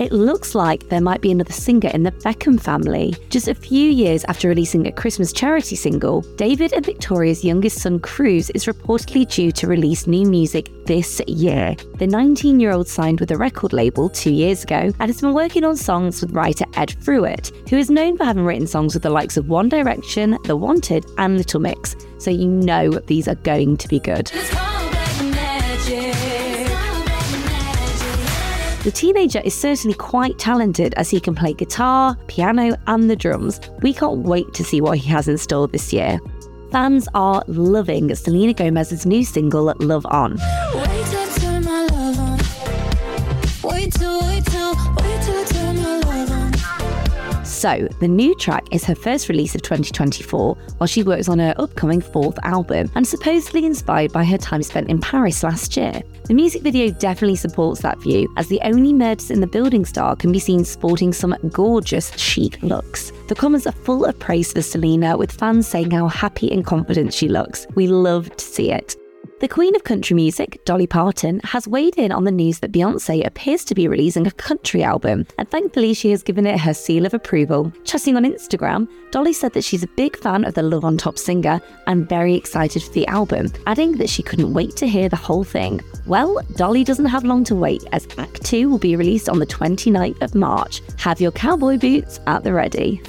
It looks like there might be another singer in the Beckham family. Just a few years after releasing a Christmas charity single, David and Victoria's youngest son, Cruz, is reportedly due to release new music this year. The 19 year old signed with a record label two years ago and has been working on songs with writer Ed Drewett, who is known for having written songs with the likes of One Direction, The Wanted, and Little Mix. So you know these are going to be good. The teenager is certainly quite talented as he can play guitar, piano, and the drums. We can't wait to see what he has in store this year. Fans are loving Selena Gomez's new single, Love On. So, the new track is her first release of 2024 while she works on her upcoming fourth album and supposedly inspired by her time spent in Paris last year. The music video definitely supports that view, as the only murders in the building star can be seen sporting some gorgeous chic looks. The comments are full of praise for Selena, with fans saying how happy and confident she looks. We love to see it. The Queen of Country Music, Dolly Parton, has weighed in on the news that Beyonce appears to be releasing a country album, and thankfully she has given it her seal of approval. Chatting on Instagram, Dolly said that she's a big fan of the Love on Top singer and very excited for the album, adding that she couldn't wait to hear the whole thing. Well, Dolly doesn't have long to wait as Act 2 will be released on the 29th of March. Have your cowboy boots at the ready.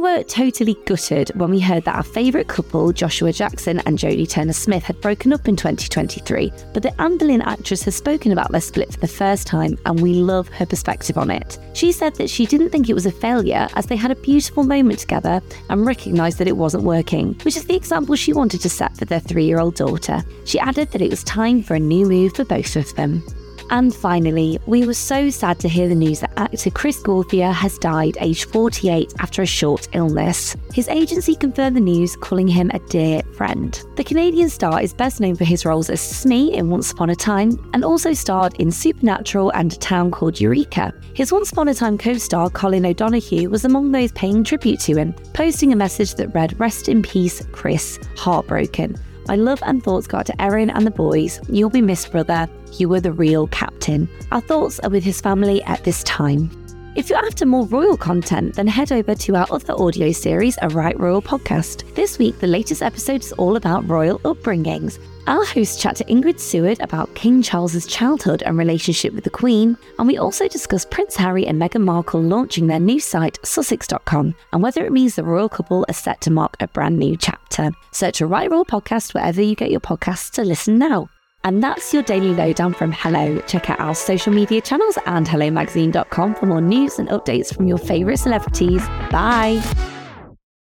Were totally gutted when we heard that our favourite couple, Joshua Jackson and Jodie Turner Smith, had broken up in 2023. But the Anne Boleyn actress has spoken about their split for the first time, and we love her perspective on it. She said that she didn't think it was a failure as they had a beautiful moment together and recognised that it wasn't working, which is the example she wanted to set for their three year old daughter. She added that it was time for a new move for both of them. And finally, we were so sad to hear the news that actor Chris Gauthier has died aged 48 after a short illness. His agency confirmed the news, calling him a dear friend. The Canadian star is best known for his roles as Smee in Once Upon a Time and also starred in Supernatural and A Town Called Eureka. His Once Upon a Time co star Colin O'Donoghue was among those paying tribute to him, posting a message that read, Rest in peace, Chris, heartbroken. My love and thoughts go out to Erin and the boys. You'll be missed, brother. You were the real captain. Our thoughts are with his family at this time. If you're after more royal content, then head over to our other audio series, A Right Royal Podcast. This week, the latest episode is all about royal upbringings. Our hosts chat to Ingrid Seward about King Charles's childhood and relationship with the Queen, and we also discuss Prince Harry and Meghan Markle launching their new site, Sussex.com, and whether it means the royal couple are set to mark a brand new chapter. Search a Right Royal podcast wherever you get your podcasts to listen now. And that's your daily lowdown from Hello. Check out our social media channels and HelloMagazine.com for more news and updates from your favourite celebrities. Bye.